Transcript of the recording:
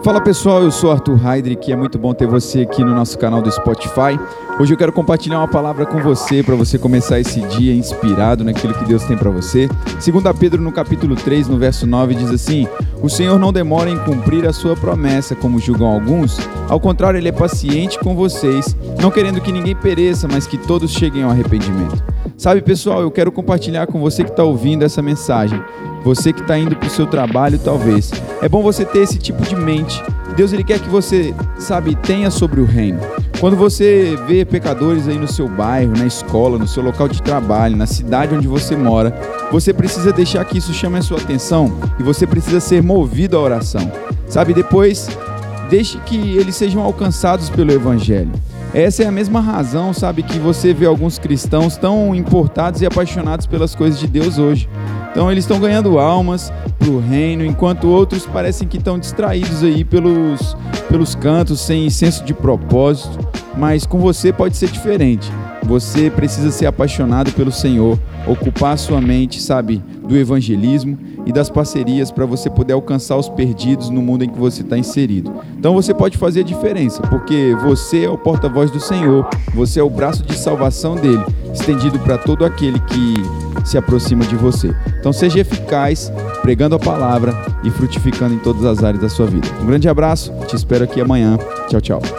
Fala pessoal, eu sou Arthur Heidrich e é muito bom ter você aqui no nosso canal do Spotify. Hoje eu quero compartilhar uma palavra com você para você começar esse dia inspirado naquilo que Deus tem para você. Segundo Pedro no capítulo 3, no verso 9 diz assim: "O Senhor não demora em cumprir a sua promessa, como julgam alguns, ao contrário, ele é paciente com vocês, não querendo que ninguém pereça, mas que todos cheguem ao arrependimento." Sabe, pessoal, eu quero compartilhar com você que está ouvindo essa mensagem você que está indo para o seu trabalho, talvez. É bom você ter esse tipo de mente. Deus ele quer que você, sabe, tenha sobre o reino. Quando você vê pecadores aí no seu bairro, na escola, no seu local de trabalho, na cidade onde você mora, você precisa deixar que isso chame a sua atenção e você precisa ser movido à oração. Sabe, depois deixe que eles sejam alcançados pelo evangelho. Essa é a mesma razão, sabe, que você vê alguns cristãos tão importados e apaixonados pelas coisas de Deus hoje. Então eles estão ganhando almas para o reino, enquanto outros parecem que estão distraídos aí pelos, pelos cantos, sem senso de propósito. Mas com você pode ser diferente. Você precisa ser apaixonado pelo Senhor, ocupar sua mente, sabe, do evangelismo e das parcerias para você poder alcançar os perdidos no mundo em que você está inserido. Então você pode fazer a diferença, porque você é o porta-voz do Senhor, você é o braço de salvação dele, estendido para todo aquele que se aproxima de você. Então seja eficaz, pregando a palavra e frutificando em todas as áreas da sua vida. Um grande abraço, te espero aqui amanhã. Tchau, tchau.